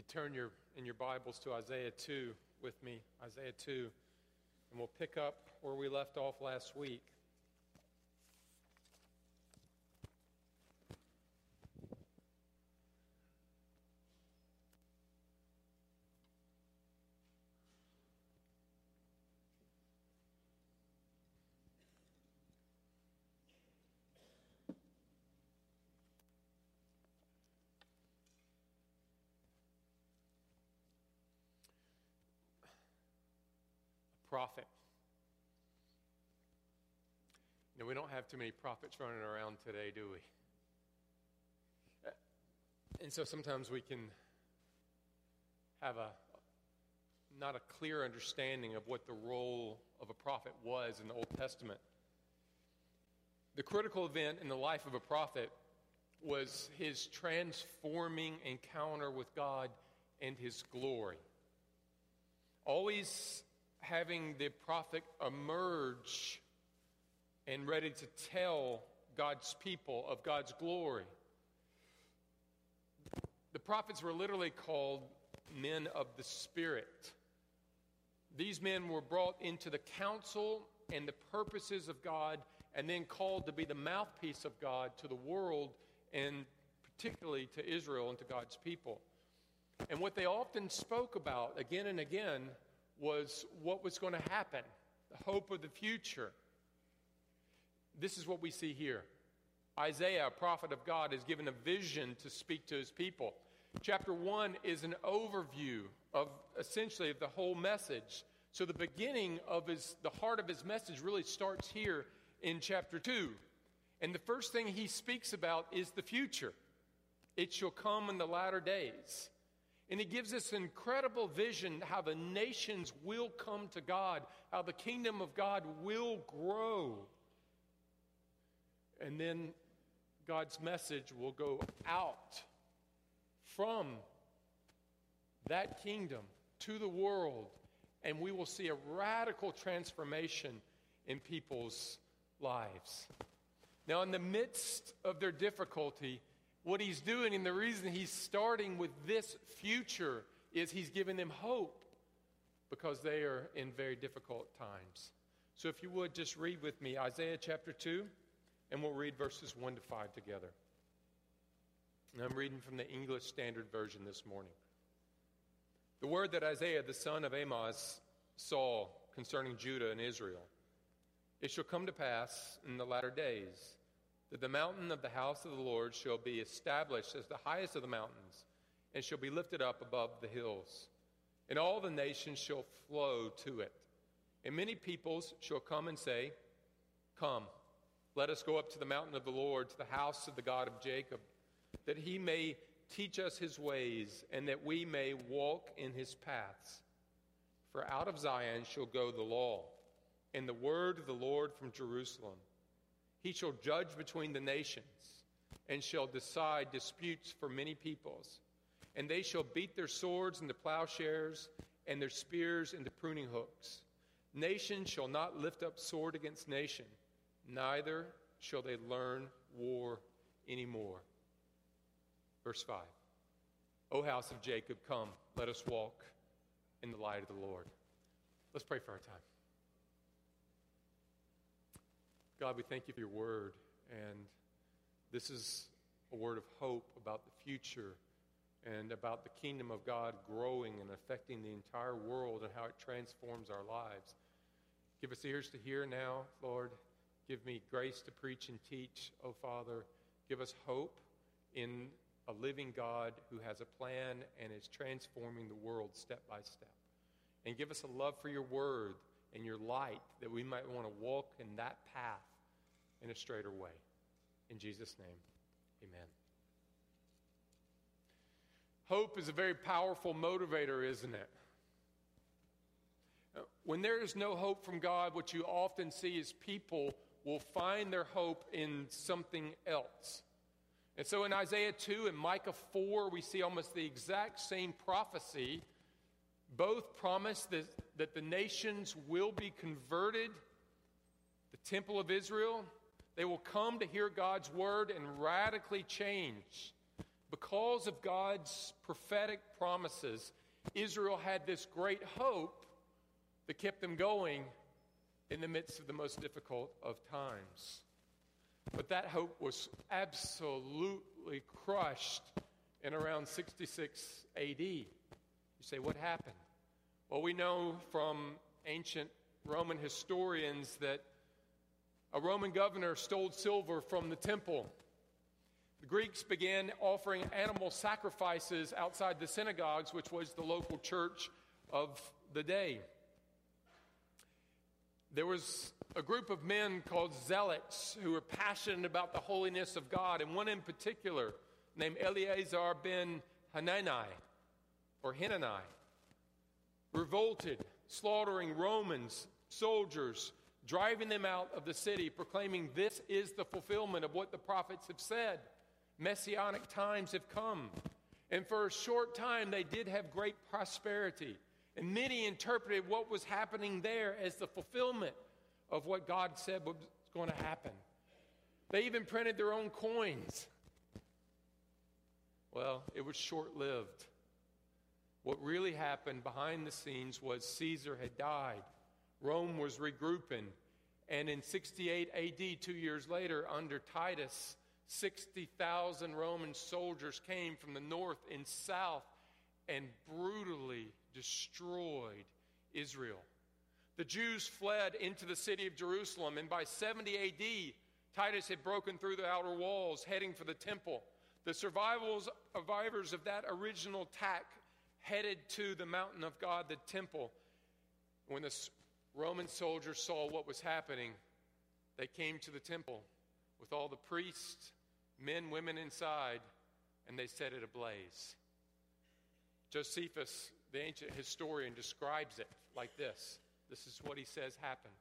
you turn your, in your Bibles to Isaiah 2 with me, Isaiah 2, and we'll pick up where we left off last week. Prophet. Know, we don't have too many prophets running around today, do we? And so sometimes we can have a not a clear understanding of what the role of a prophet was in the Old Testament. The critical event in the life of a prophet was his transforming encounter with God and his glory. Always having the prophet emerge and ready to tell God's people of God's glory. The prophets were literally called men of the Spirit. These men were brought into the counsel and the purposes of God and then called to be the mouthpiece of God to the world and particularly to Israel and to God's people. And what they often spoke about again and again was what was going to happen, the hope of the future. This is what we see here. Isaiah, a prophet of God, is given a vision to speak to his people. Chapter 1 is an overview of essentially of the whole message. So the beginning of his the heart of his message really starts here in chapter 2. And the first thing he speaks about is the future. It shall come in the latter days. And he gives us incredible vision how the nations will come to God, how the kingdom of God will grow. And then God's message will go out from that kingdom to the world, and we will see a radical transformation in people's lives. Now, in the midst of their difficulty, what he's doing, and the reason he's starting with this future is he's giving them hope because they are in very difficult times. So, if you would just read with me Isaiah chapter 2, and we'll read verses 1 to 5 together. And I'm reading from the English Standard Version this morning. The word that Isaiah, the son of Amos, saw concerning Judah and Israel. It shall come to pass in the latter days that the mountain of the house of the Lord shall be established as the highest of the mountains, and shall be lifted up above the hills. And all the nations shall flow to it. And many peoples shall come and say, Come, let us go up to the mountain of the Lord, to the house of the God of Jacob, that he may teach us his ways, and that we may walk in his paths. For out of Zion shall go the law, and the word of the Lord from Jerusalem. He shall judge between the nations and shall decide disputes for many peoples. And they shall beat their swords into plowshares and their spears into pruning hooks. Nation shall not lift up sword against nation, neither shall they learn war anymore. Verse 5 O house of Jacob, come, let us walk in the light of the Lord. Let's pray for our time. God, we thank you for your word. And this is a word of hope about the future and about the kingdom of God growing and affecting the entire world and how it transforms our lives. Give us ears to hear now, Lord. Give me grace to preach and teach, oh Father. Give us hope in a living God who has a plan and is transforming the world step by step. And give us a love for your word and your light that we might want to walk in that path in a straighter way. In Jesus' name, amen. Hope is a very powerful motivator, isn't it? Uh, when there is no hope from God, what you often see is people will find their hope in something else. And so in Isaiah 2 and Micah 4, we see almost the exact same prophecy. Both promise that, that the nations will be converted, the temple of Israel they will come to hear God's word and radically change. Because of God's prophetic promises, Israel had this great hope that kept them going in the midst of the most difficult of times. But that hope was absolutely crushed in around 66 AD. You say, what happened? Well, we know from ancient Roman historians that a Roman governor stole silver from the temple. The Greeks began offering animal sacrifices outside the synagogues, which was the local church of the day. There was a group of men called zealots who were passionate about the holiness of God, and one in particular named Eleazar ben Hanani or Hanani revolted, slaughtering Romans, soldiers, driving them out of the city, proclaiming, This is the fulfillment of what the prophets have said. Messianic times have come. And for a short time, they did have great prosperity. And many interpreted what was happening there as the fulfillment of what God said was going to happen. They even printed their own coins. Well, it was short lived. What really happened behind the scenes was Caesar had died, Rome was regrouping, and in 68 AD, two years later, under Titus, 60,000 Roman soldiers came from the north and south and brutally destroyed Israel. The Jews fled into the city of Jerusalem, and by 70 AD, Titus had broken through the outer walls, heading for the temple. The survivors of that original attack headed to the mountain of God, the temple. When the Roman soldiers saw what was happening, they came to the temple with all the priests, men, women inside, and they set it ablaze. Josephus, the ancient historian, describes it like this. This is what he says happened.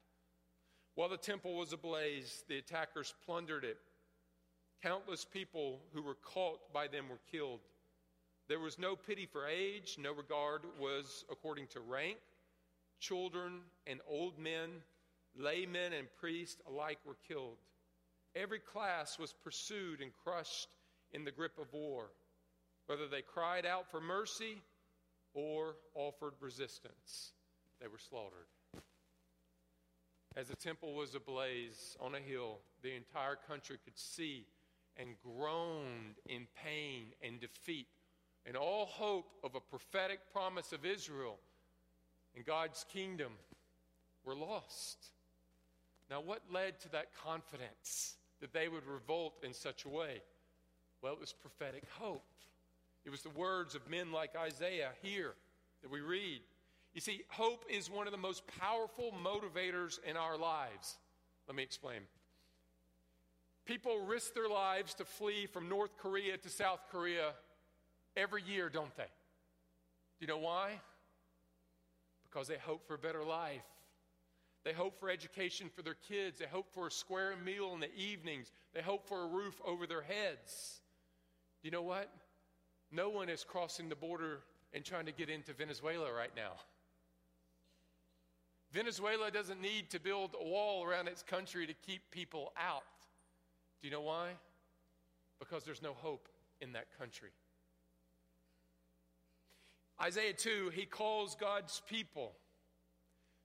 While the temple was ablaze, the attackers plundered it. Countless people who were caught by them were killed. There was no pity for age, no regard was according to rank. Children and old men, laymen and priests alike were killed. Every class was pursued and crushed in the grip of war, whether they cried out for mercy or offered resistance. They were slaughtered. As the temple was ablaze on a hill, the entire country could see and groaned in pain and defeat, and all hope of a prophetic promise of Israel and God's kingdom were lost. Now, what led to that confidence that they would revolt in such a way? Well, it was prophetic hope. It was the words of men like Isaiah here that we read. You see, hope is one of the most powerful motivators in our lives. Let me explain. People risk their lives to flee from North Korea to South Korea every year, don't they? Do you know why? Because they hope for a better life. They hope for education for their kids. They hope for a square meal in the evenings. They hope for a roof over their heads. Do you know what? No one is crossing the border and trying to get into Venezuela right now. Venezuela doesn't need to build a wall around its country to keep people out. Do you know why? Because there's no hope in that country. Isaiah 2, he calls God's people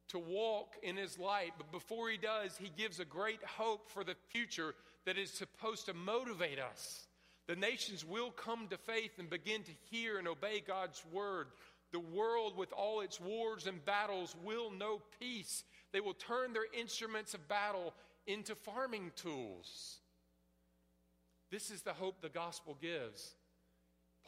to walk in his light, but before he does, he gives a great hope for the future that is supposed to motivate us. The nations will come to faith and begin to hear and obey God's word. The world, with all its wars and battles, will know peace. They will turn their instruments of battle into farming tools. This is the hope the gospel gives.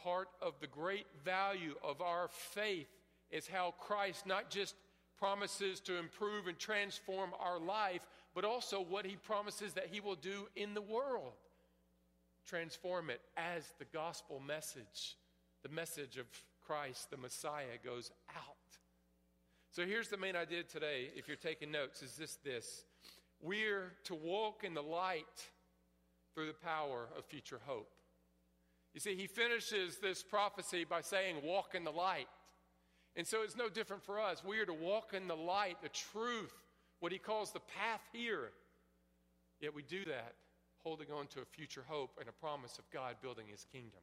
Part of the great value of our faith is how Christ not just promises to improve and transform our life, but also what he promises that he will do in the world. Transform it as the gospel message, the message of Christ, the Messiah, goes out. So here's the main idea today, if you're taking notes, is this this. We're to walk in the light through the power of future hope. You see, he finishes this prophecy by saying, Walk in the light. And so it's no different for us. We are to walk in the light, the truth, what he calls the path here. Yet we do that holding on to a future hope and a promise of God building his kingdom.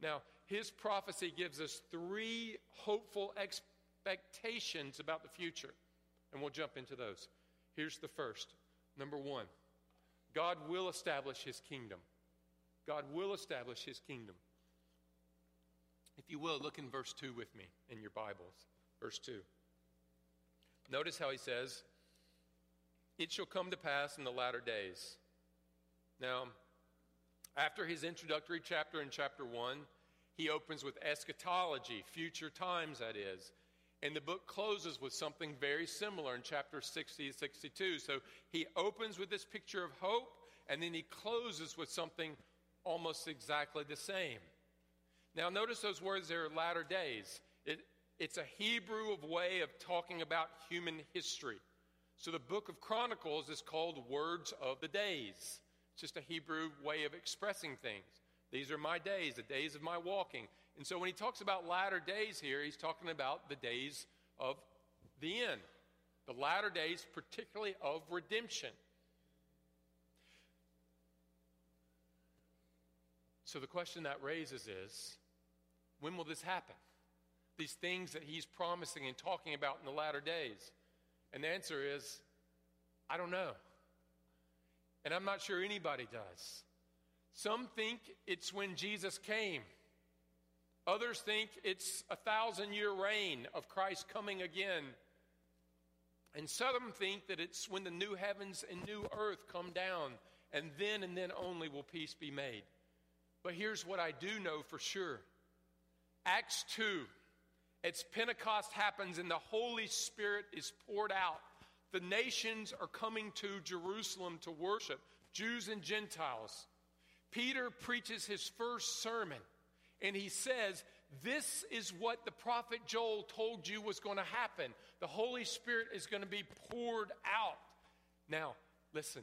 Now, his prophecy gives us three hopeful expectations about the future, and we'll jump into those. Here's the first. Number one God will establish his kingdom. God will establish his kingdom. If you will, look in verse 2 with me in your Bibles. Verse 2. Notice how he says, It shall come to pass in the latter days. Now, after his introductory chapter in chapter 1, he opens with eschatology, future times, that is. And the book closes with something very similar in chapter 60 62. So he opens with this picture of hope, and then he closes with something almost exactly the same. Now, notice those words there, latter days. It, it's a Hebrew way of talking about human history. So the book of Chronicles is called Words of the Days. It's just a Hebrew way of expressing things. These are my days, the days of my walking. And so when he talks about latter days here, he's talking about the days of the end, the latter days, particularly of redemption. So the question that raises is when will this happen? These things that he's promising and talking about in the latter days. And the answer is I don't know. And I'm not sure anybody does. Some think it's when Jesus came. Others think it's a thousand year reign of Christ coming again. And some think that it's when the new heavens and new earth come down, and then and then only will peace be made. But here's what I do know for sure Acts 2, it's Pentecost happens, and the Holy Spirit is poured out. The nations are coming to Jerusalem to worship, Jews and Gentiles. Peter preaches his first sermon, and he says, This is what the prophet Joel told you was going to happen. The Holy Spirit is going to be poured out. Now, listen,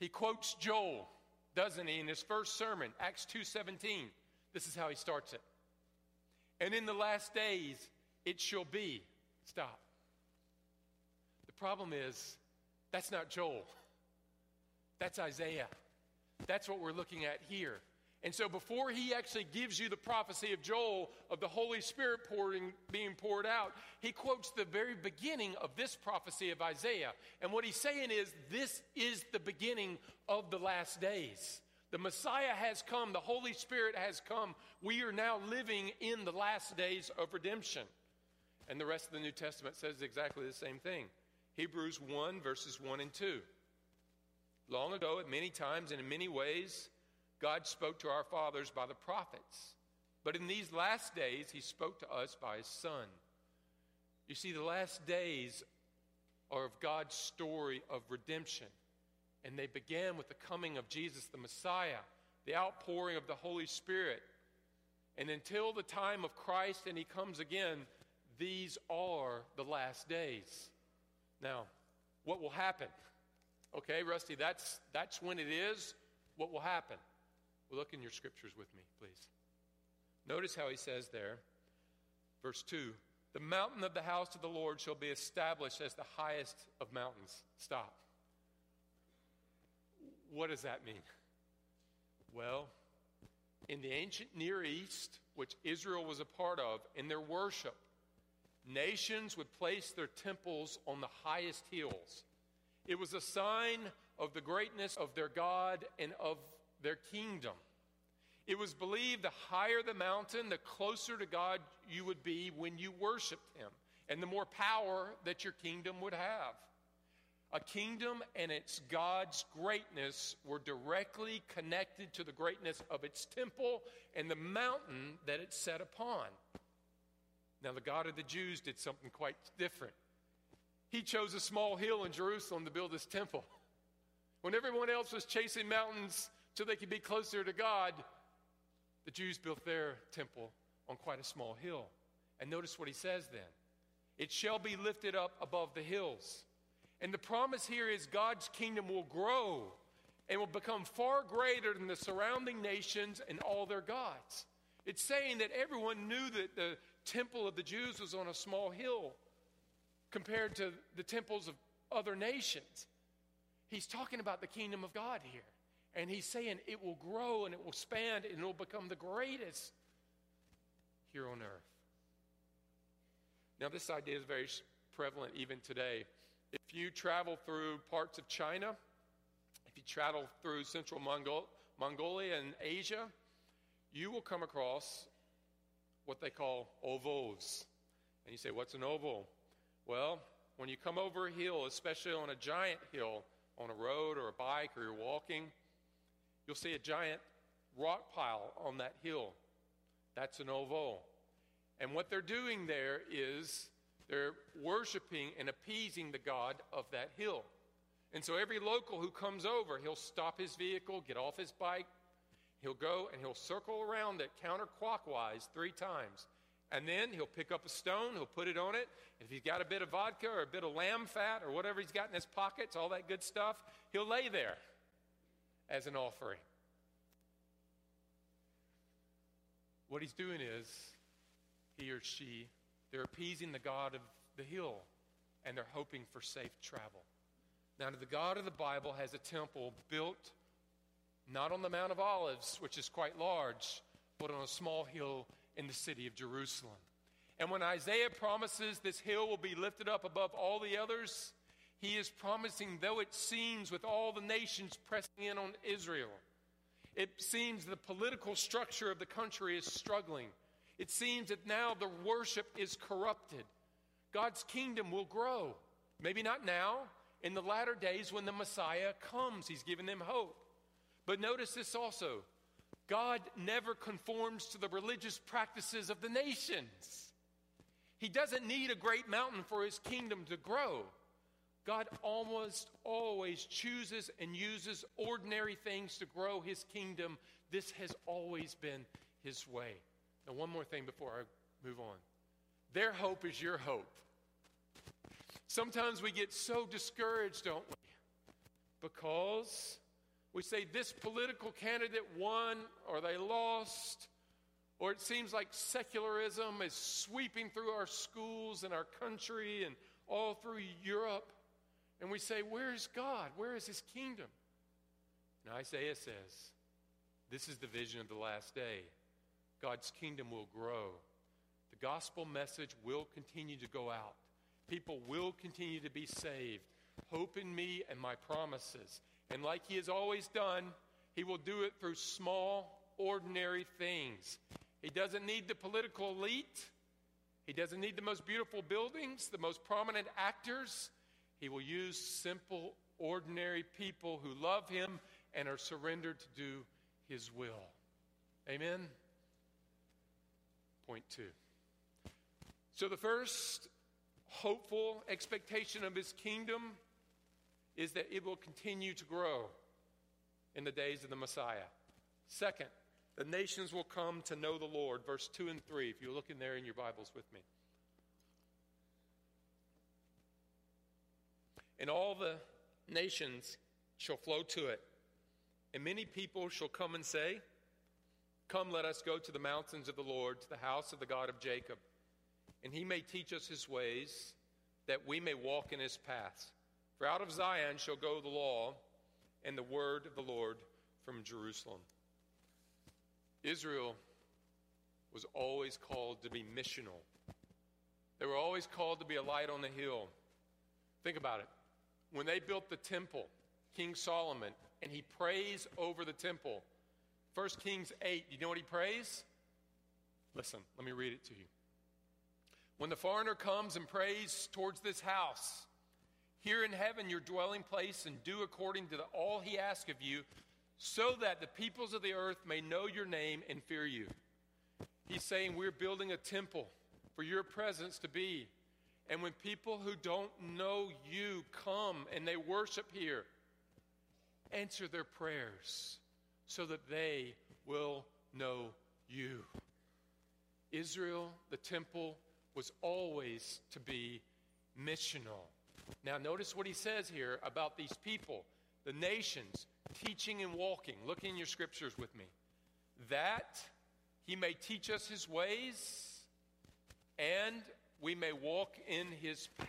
he quotes Joel doesn't he, in his first sermon, Acts 2:17. This is how he starts it. And in the last days it shall be. Stop. The problem is that's not Joel. That's Isaiah. That's what we're looking at here. And so before he actually gives you the prophecy of Joel of the Holy Spirit pouring, being poured out, he quotes the very beginning of this prophecy of Isaiah. And what he's saying is, this is the beginning of the last days. The Messiah has come, the Holy Spirit has come. We are now living in the last days of redemption. And the rest of the New Testament says exactly the same thing. Hebrews 1, verses 1 and 2. Long ago, at many times and in many ways, God spoke to our fathers by the prophets. But in these last days, he spoke to us by his Son. You see, the last days are of God's story of redemption. And they began with the coming of Jesus the Messiah, the outpouring of the Holy Spirit. And until the time of Christ and he comes again, these are the last days. Now, what will happen? Okay, Rusty, that's, that's when it is. What will happen? Well, look in your scriptures with me, please. Notice how he says there, verse 2 The mountain of the house of the Lord shall be established as the highest of mountains. Stop. What does that mean? Well, in the ancient Near East, which Israel was a part of, in their worship, nations would place their temples on the highest hills. It was a sign of the greatness of their God and of their kingdom. It was believed the higher the mountain, the closer to God you would be when you worshiped Him, and the more power that your kingdom would have. A kingdom and its God's greatness were directly connected to the greatness of its temple and the mountain that it set upon. Now, the God of the Jews did something quite different. He chose a small hill in Jerusalem to build his temple. When everyone else was chasing mountains so they could be closer to God, the Jews built their temple on quite a small hill. And notice what he says then it shall be lifted up above the hills. And the promise here is God's kingdom will grow and will become far greater than the surrounding nations and all their gods. It's saying that everyone knew that the temple of the Jews was on a small hill compared to the temples of other nations. He's talking about the kingdom of God here. And he's saying it will grow and it will expand and it will become the greatest here on earth. Now, this idea is very prevalent even today. If you travel through parts of China, if you travel through central Mongol- Mongolia and Asia, you will come across what they call ovals. And you say, What's an oval? Well, when you come over a hill, especially on a giant hill, on a road or a bike or you're walking, you'll see a giant rock pile on that hill. That's an oval. And what they're doing there is they're worshiping and appeasing the God of that hill. And so every local who comes over, he'll stop his vehicle, get off his bike, he'll go and he'll circle around it counterclockwise three times. And then he'll pick up a stone, he'll put it on it. If he's got a bit of vodka or a bit of lamb fat or whatever he's got in his pockets, all that good stuff, he'll lay there as an offering. What he's doing is, he or she, they're appeasing the God of the hill and they're hoping for safe travel. Now, the God of the Bible has a temple built not on the Mount of Olives, which is quite large, but on a small hill in the city of Jerusalem. And when Isaiah promises this hill will be lifted up above all the others, he is promising, though it seems with all the nations pressing in on Israel, it seems the political structure of the country is struggling. It seems that now the worship is corrupted. God's kingdom will grow. Maybe not now, in the latter days when the Messiah comes. He's given them hope. But notice this also God never conforms to the religious practices of the nations. He doesn't need a great mountain for his kingdom to grow. God almost always chooses and uses ordinary things to grow his kingdom. This has always been his way. Now, one more thing before I move on. Their hope is your hope. Sometimes we get so discouraged, don't we? Because we say this political candidate won or they lost, or it seems like secularism is sweeping through our schools and our country and all through Europe. And we say, Where is God? Where is His kingdom? And Isaiah says, This is the vision of the last day. God's kingdom will grow. The gospel message will continue to go out. People will continue to be saved. Hope in me and my promises. And like He has always done, He will do it through small, ordinary things. He doesn't need the political elite. He doesn't need the most beautiful buildings, the most prominent actors. He will use simple, ordinary people who love Him and are surrendered to do His will. Amen? Point two. So, the first hopeful expectation of His kingdom is that it will continue to grow in the days of the Messiah. Second, the nations will come to know the Lord. Verse 2 and 3, if you look in there in your Bibles with me. And all the nations shall flow to it. And many people shall come and say, Come, let us go to the mountains of the Lord, to the house of the God of Jacob. And he may teach us his ways, that we may walk in his paths. For out of Zion shall go the law and the word of the Lord from Jerusalem. Israel was always called to be missional. They were always called to be a light on the hill. Think about it. When they built the temple, King Solomon, and he prays over the temple. 1 Kings 8, you know what he prays? Listen, let me read it to you. When the foreigner comes and prays towards this house, here in heaven your dwelling place, and do according to the, all he asks of you, so that the peoples of the earth may know your name and fear you. He's saying, We're building a temple for your presence to be. And when people who don't know you come and they worship here, answer their prayers so that they will know you. Israel, the temple, was always to be missional. Now, notice what he says here about these people, the nations, teaching and walking. Look in your scriptures with me. That he may teach us his ways and we may walk in his path.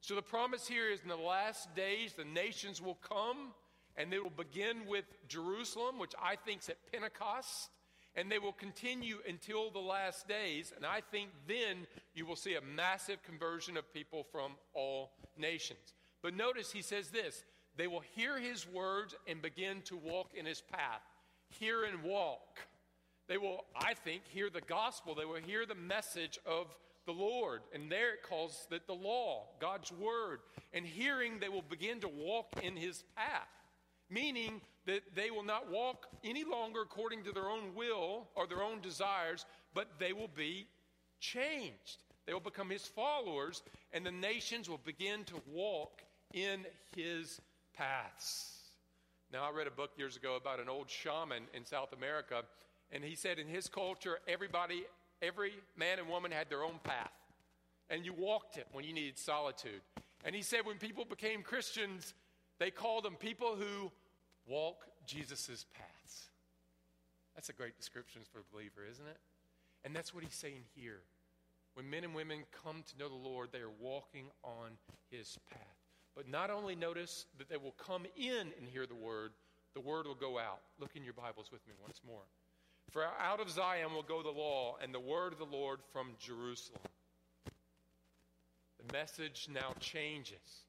So the promise here is in the last days, the nations will come, and they will begin with Jerusalem, which I think is at Pentecost. And they will continue until the last days. And I think then you will see a massive conversion of people from all nations. But notice he says this they will hear his words and begin to walk in his path. Hear and walk. They will, I think, hear the gospel. They will hear the message of the Lord. And there it calls that the law, God's word. And hearing, they will begin to walk in his path, meaning that they will not walk any longer according to their own will or their own desires, but they will be changed. They will become his followers, and the nations will begin to walk in his paths. Now, I read a book years ago about an old shaman in South America, and he said in his culture, everybody, every man and woman had their own path, and you walked it when you needed solitude. And he said when people became Christians, they called them people who walk Jesus' paths. That's a great description for a believer, isn't it? And that's what he's saying here. When men and women come to know the Lord, they are walking on his path. But not only notice that they will come in and hear the word, the word will go out. Look in your Bibles with me once more. For out of Zion will go the law and the word of the Lord from Jerusalem. The message now changes.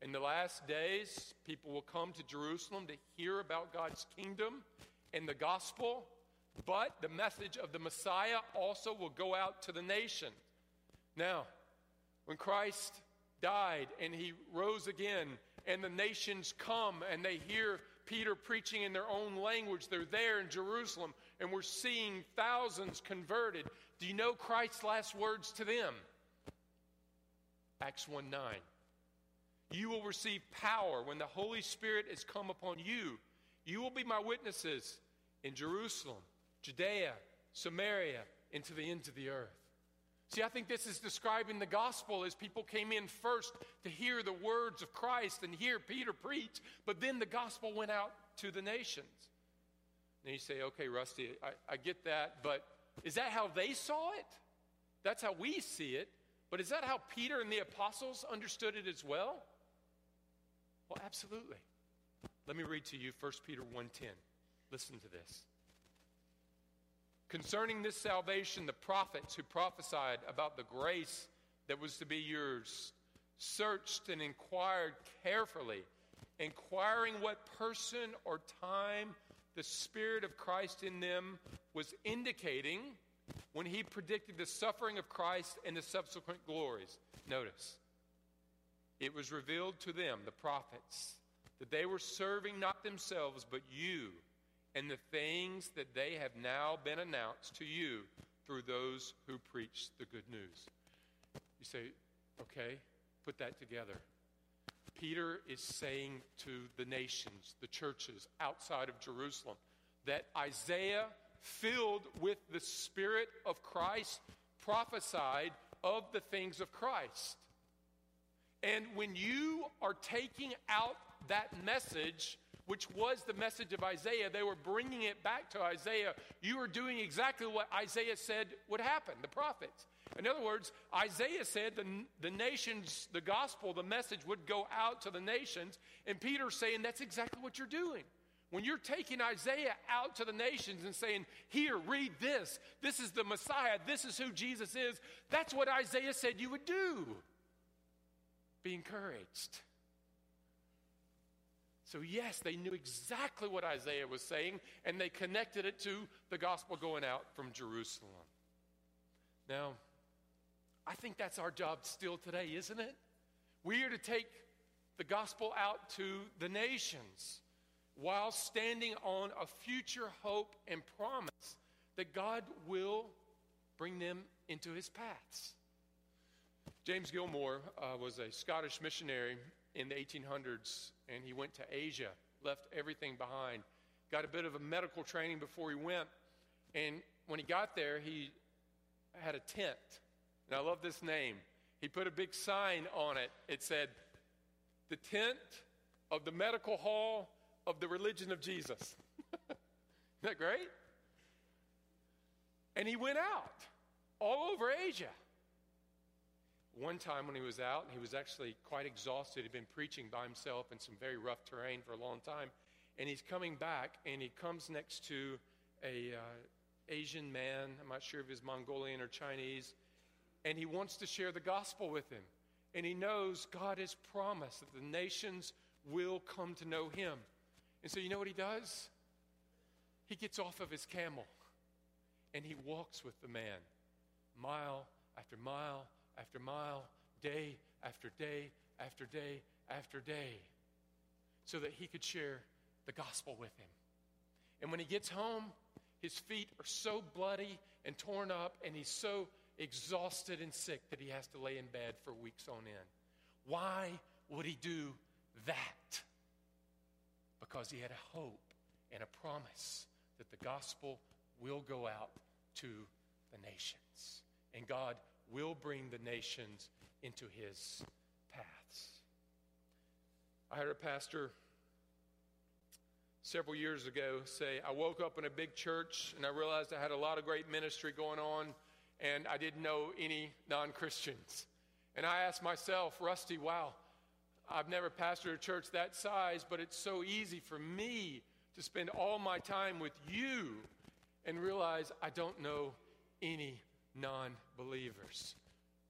In the last days, people will come to Jerusalem to hear about God's kingdom and the gospel, but the message of the Messiah also will go out to the nation. Now, when Christ died and he rose again, and the nations come and they hear Peter preaching in their own language. They're there in Jerusalem, and we're seeing thousands converted. Do you know Christ's last words to them? Acts 1 9. You will receive power when the Holy Spirit has come upon you. You will be my witnesses in Jerusalem, Judea, Samaria, and to the ends of the earth. See, I think this is describing the gospel as people came in first to hear the words of Christ and hear Peter preach, but then the gospel went out to the nations. And you say, okay, Rusty, I, I get that, but is that how they saw it? That's how we see it. But is that how Peter and the apostles understood it as well? Well, absolutely. Let me read to you 1 Peter 1:10. Listen to this. Concerning this salvation, the prophets who prophesied about the grace that was to be yours searched and inquired carefully, inquiring what person or time the Spirit of Christ in them was indicating when he predicted the suffering of Christ and the subsequent glories. Notice, it was revealed to them, the prophets, that they were serving not themselves, but you and the things that they have now been announced to you through those who preach the good news. You say, okay, put that together. Peter is saying to the nations, the churches outside of Jerusalem, that Isaiah, filled with the Spirit of Christ, prophesied of the things of Christ. And when you are taking out that message, which was the message of Isaiah, they were bringing it back to Isaiah. You are doing exactly what Isaiah said would happen, the prophets. In other words, Isaiah said the, the nations, the gospel, the message would go out to the nations. And Peter's saying that's exactly what you're doing. When you're taking Isaiah out to the nations and saying, Here, read this. This is the Messiah. This is who Jesus is. That's what Isaiah said you would do. Be encouraged. So, yes, they knew exactly what Isaiah was saying, and they connected it to the gospel going out from Jerusalem. Now, I think that's our job still today, isn't it? We are to take the gospel out to the nations while standing on a future hope and promise that God will bring them into his paths. James Gilmour uh, was a Scottish missionary in the 1800s, and he went to Asia, left everything behind, got a bit of a medical training before he went. And when he got there, he had a tent. And I love this name. He put a big sign on it. It said, The tent of the medical hall of the religion of Jesus. Isn't that great? And he went out all over Asia. One time when he was out, he was actually quite exhausted. He'd been preaching by himself in some very rough terrain for a long time. And he's coming back, and he comes next to a, uh, Asian man. I'm not sure if he's Mongolian or Chinese. And he wants to share the gospel with him. And he knows God has promised that the nations will come to know him. And so, you know what he does? He gets off of his camel and he walks with the man mile after mile after mile, day after day after day after day, so that he could share the gospel with him. And when he gets home, his feet are so bloody and torn up, and he's so exhausted and sick that he has to lay in bed for weeks on end. Why would he do that? Because he had a hope and a promise that the gospel will go out to the nations. And God will bring the nations into his paths. I heard a pastor several years ago say, I woke up in a big church and I realized I had a lot of great ministry going on and I didn't know any non Christians. And I asked myself, Rusty, wow, I've never pastored a church that size, but it's so easy for me to spend all my time with you and realize I don't know any non believers.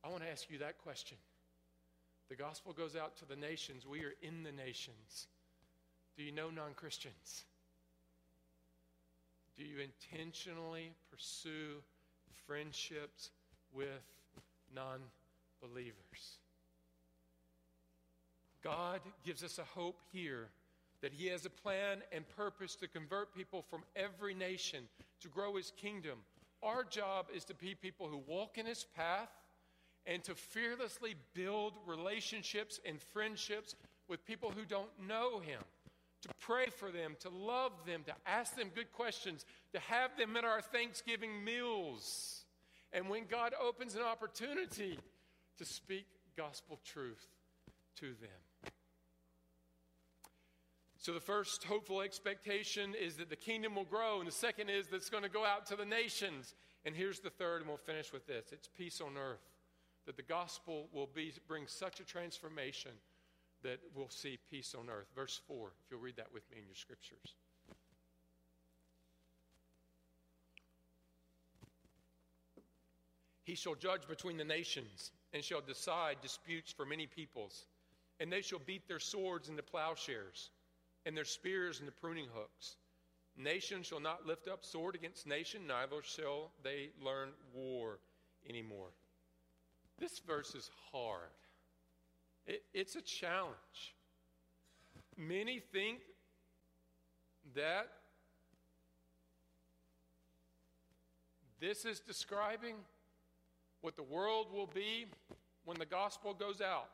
I want to ask you that question. The gospel goes out to the nations. We are in the nations. Do you know non Christians? Do you intentionally pursue friendships with non believers? God gives us a hope here that He has a plan and purpose to convert people from every nation to grow His kingdom. Our job is to be people who walk in His path and to fearlessly build relationships and friendships with people who don't know Him, to pray for them, to love them, to ask them good questions, to have them at our Thanksgiving meals. And when God opens an opportunity, to speak gospel truth to them. So, the first hopeful expectation is that the kingdom will grow, and the second is that it's going to go out to the nations. And here's the third, and we'll finish with this it's peace on earth. That the gospel will be, bring such a transformation that we'll see peace on earth. Verse 4, if you'll read that with me in your scriptures. He shall judge between the nations and shall decide disputes for many peoples. And they shall beat their swords into plowshares and their spears into pruning hooks. Nation shall not lift up sword against nation, neither shall they learn war anymore. This verse is hard. It, it's a challenge. Many think that this is describing what the world will be when the gospel goes out.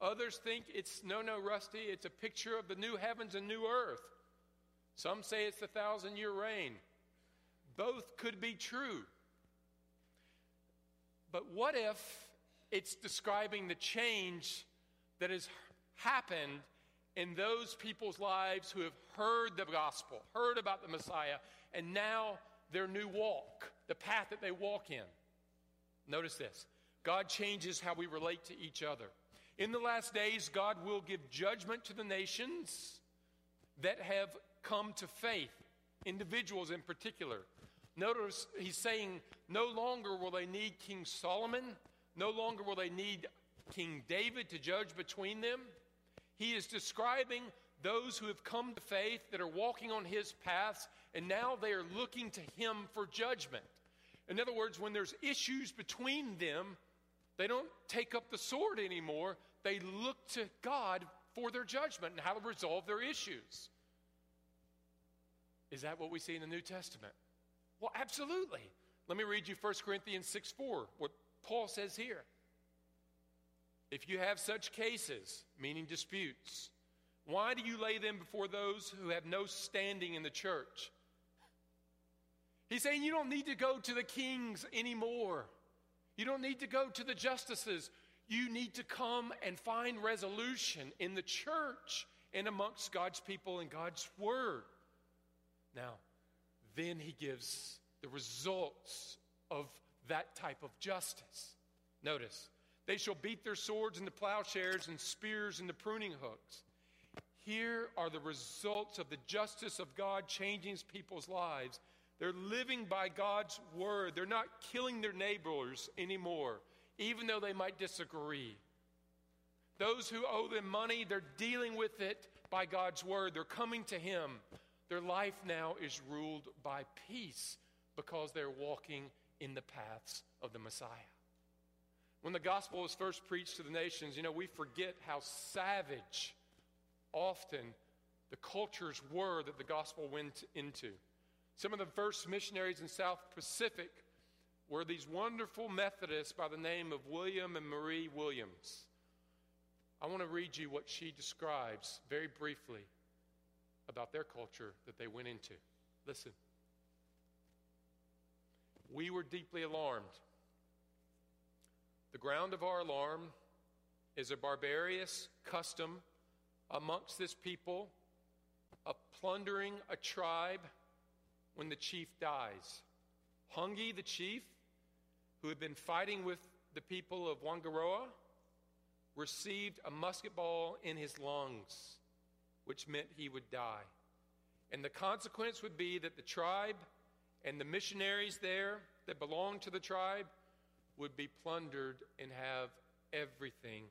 Others think it's no, no, Rusty, it's a picture of the new heavens and new earth. Some say it's the thousand year reign. Both could be true. But what if it's describing the change that has happened in those people's lives who have heard the gospel, heard about the Messiah, and now their new walk, the path that they walk in? Notice this God changes how we relate to each other. In the last days, God will give judgment to the nations that have come to faith, individuals in particular. Notice he's saying, no longer will they need King Solomon, no longer will they need King David to judge between them. He is describing those who have come to faith that are walking on his paths, and now they are looking to him for judgment. In other words, when there's issues between them, they don't take up the sword anymore. They look to God for their judgment and how to resolve their issues. Is that what we see in the New Testament? Well, absolutely. Let me read you 1 Corinthians 6 4, what Paul says here. If you have such cases, meaning disputes, why do you lay them before those who have no standing in the church? He's saying you don't need to go to the kings anymore. You don't need to go to the justices. You need to come and find resolution in the church and amongst God's people and God's word. Now, then he gives the results of that type of justice. Notice, they shall beat their swords into plowshares and spears into pruning hooks. Here are the results of the justice of God changing people's lives They're living by God's word. They're not killing their neighbors anymore, even though they might disagree. Those who owe them money, they're dealing with it by God's word. They're coming to Him. Their life now is ruled by peace because they're walking in the paths of the Messiah. When the gospel was first preached to the nations, you know, we forget how savage often the cultures were that the gospel went into. Some of the first missionaries in South Pacific were these wonderful Methodists by the name of William and Marie Williams. I want to read you what she describes very briefly about their culture that they went into. Listen. We were deeply alarmed. The ground of our alarm is a barbarous custom amongst this people of plundering a tribe when the chief dies. Hongi, the chief, who had been fighting with the people of Whangaroa, received a musket ball in his lungs, which meant he would die. And the consequence would be that the tribe and the missionaries there that belonged to the tribe would be plundered and have everything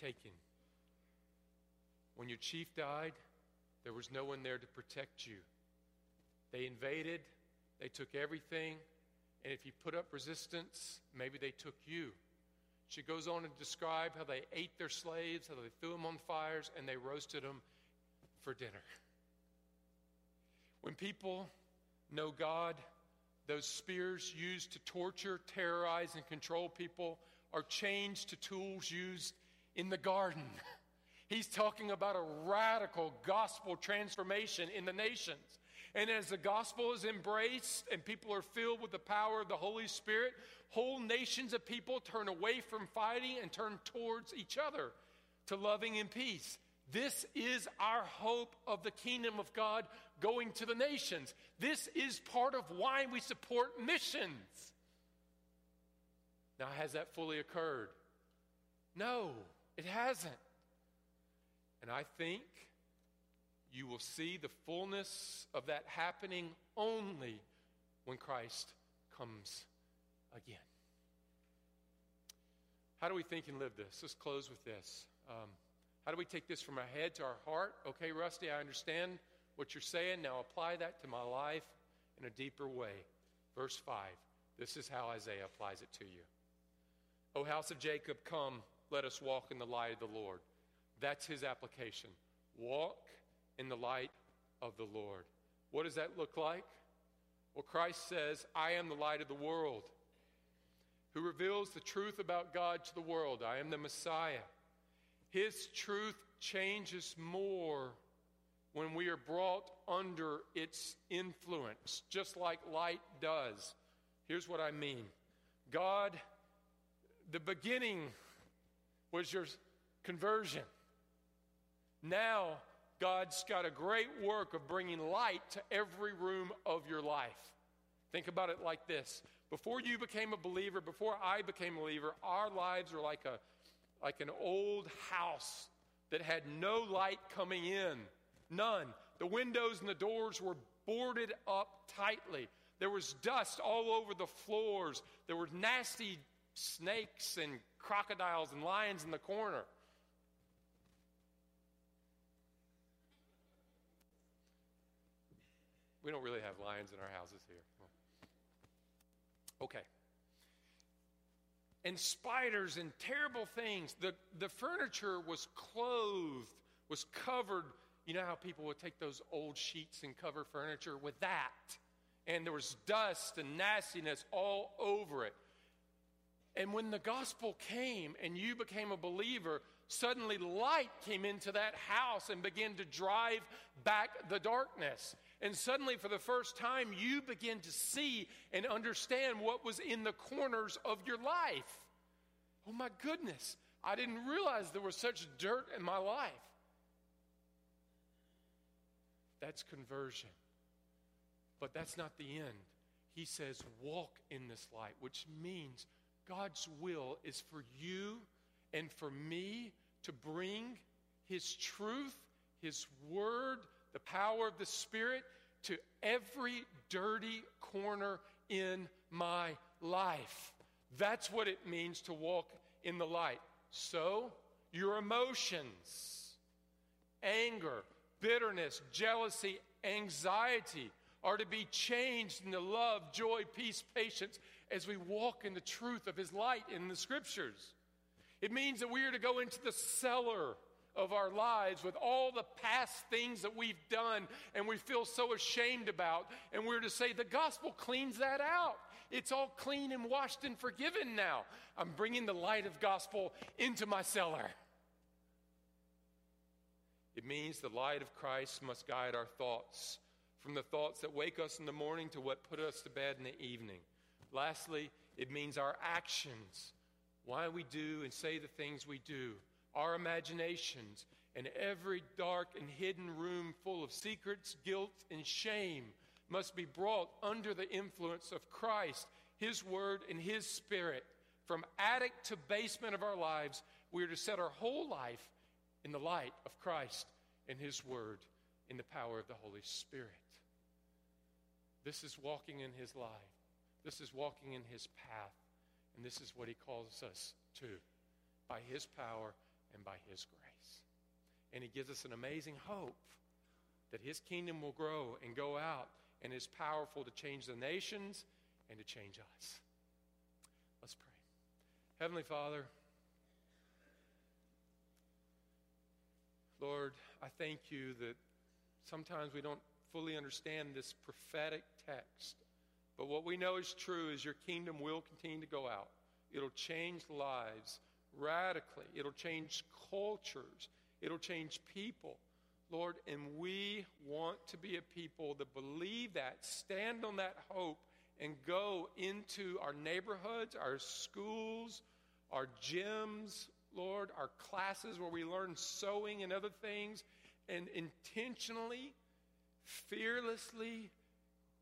taken. When your chief died, there was no one there to protect you. They invaded, they took everything, and if you put up resistance, maybe they took you. She goes on to describe how they ate their slaves, how they threw them on fires, and they roasted them for dinner. When people know God, those spears used to torture, terrorize, and control people are changed to tools used in the garden. He's talking about a radical gospel transformation in the nations. And as the gospel is embraced and people are filled with the power of the Holy Spirit, whole nations of people turn away from fighting and turn towards each other to loving and peace. This is our hope of the kingdom of God going to the nations. This is part of why we support missions. Now, has that fully occurred? No, it hasn't. And I think you will see the fullness of that happening only when Christ comes again. How do we think and live this? Let's close with this. Um, how do we take this from our head to our heart? Okay, Rusty, I understand what you're saying. Now apply that to my life in a deeper way. Verse 5. This is how Isaiah applies it to you. O house of Jacob, come, let us walk in the light of the Lord. That's his application. Walk in the light of the Lord. What does that look like? Well, Christ says, I am the light of the world who reveals the truth about God to the world. I am the Messiah. His truth changes more when we are brought under its influence, just like light does. Here's what I mean God, the beginning was your conversion. Now, God's got a great work of bringing light to every room of your life. Think about it like this. Before you became a believer, before I became a believer, our lives were like a like an old house that had no light coming in. None. The windows and the doors were boarded up tightly. There was dust all over the floors. There were nasty snakes and crocodiles and lions in the corner. We don't really have lions in our houses here. Okay. And spiders and terrible things. The, the furniture was clothed, was covered. You know how people would take those old sheets and cover furniture with that? And there was dust and nastiness all over it. And when the gospel came and you became a believer, suddenly light came into that house and began to drive back the darkness. And suddenly, for the first time, you begin to see and understand what was in the corners of your life. Oh my goodness, I didn't realize there was such dirt in my life. That's conversion. But that's not the end. He says, walk in this light, which means God's will is for you and for me to bring His truth, His word, the power of the Spirit to every dirty corner in my life. That's what it means to walk in the light. So, your emotions, anger, bitterness, jealousy, anxiety are to be changed into love, joy, peace, patience as we walk in the truth of His light in the scriptures. It means that we are to go into the cellar of our lives with all the past things that we've done and we feel so ashamed about, and we're to say, the gospel cleans that out. It's all clean and washed and forgiven now. I'm bringing the light of gospel into my cellar. It means the light of Christ must guide our thoughts, from the thoughts that wake us in the morning to what put us to bed in the evening. Lastly, it means our actions, why we do and say the things we do, our imaginations, and every dark and hidden room full of secrets, guilt, and shame must be brought under the influence of Christ, His Word, and His Spirit. From attic to basement of our lives, we are to set our whole life in the light of Christ and His Word, in the power of the Holy Spirit. This is walking in His life. This is walking in His path. And this is what He calls us to by His power and by His grace. And He gives us an amazing hope that His kingdom will grow and go out and is powerful to change the nations and to change us. Let's pray. Heavenly Father, Lord, I thank you that sometimes we don't fully understand this prophetic text. But what we know is true is your kingdom will continue to go out. It'll change lives radically. It'll change cultures. It'll change people. Lord, and we want to be a people that believe that, stand on that hope, and go into our neighborhoods, our schools, our gyms, Lord, our classes where we learn sewing and other things, and intentionally, fearlessly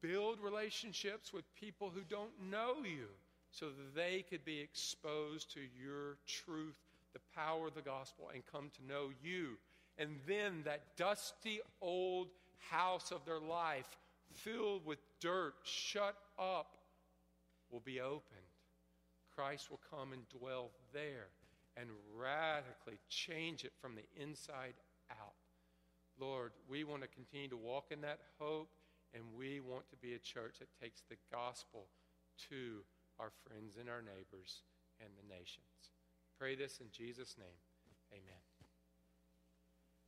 build relationships with people who don't know you so that they could be exposed to your truth, the power of the gospel, and come to know you and then that dusty old house of their life, filled with dirt, shut up, will be opened. Christ will come and dwell there and radically change it from the inside out. Lord, we want to continue to walk in that hope, and we want to be a church that takes the gospel to our friends and our neighbors and the nations. Pray this in Jesus' name. Amen.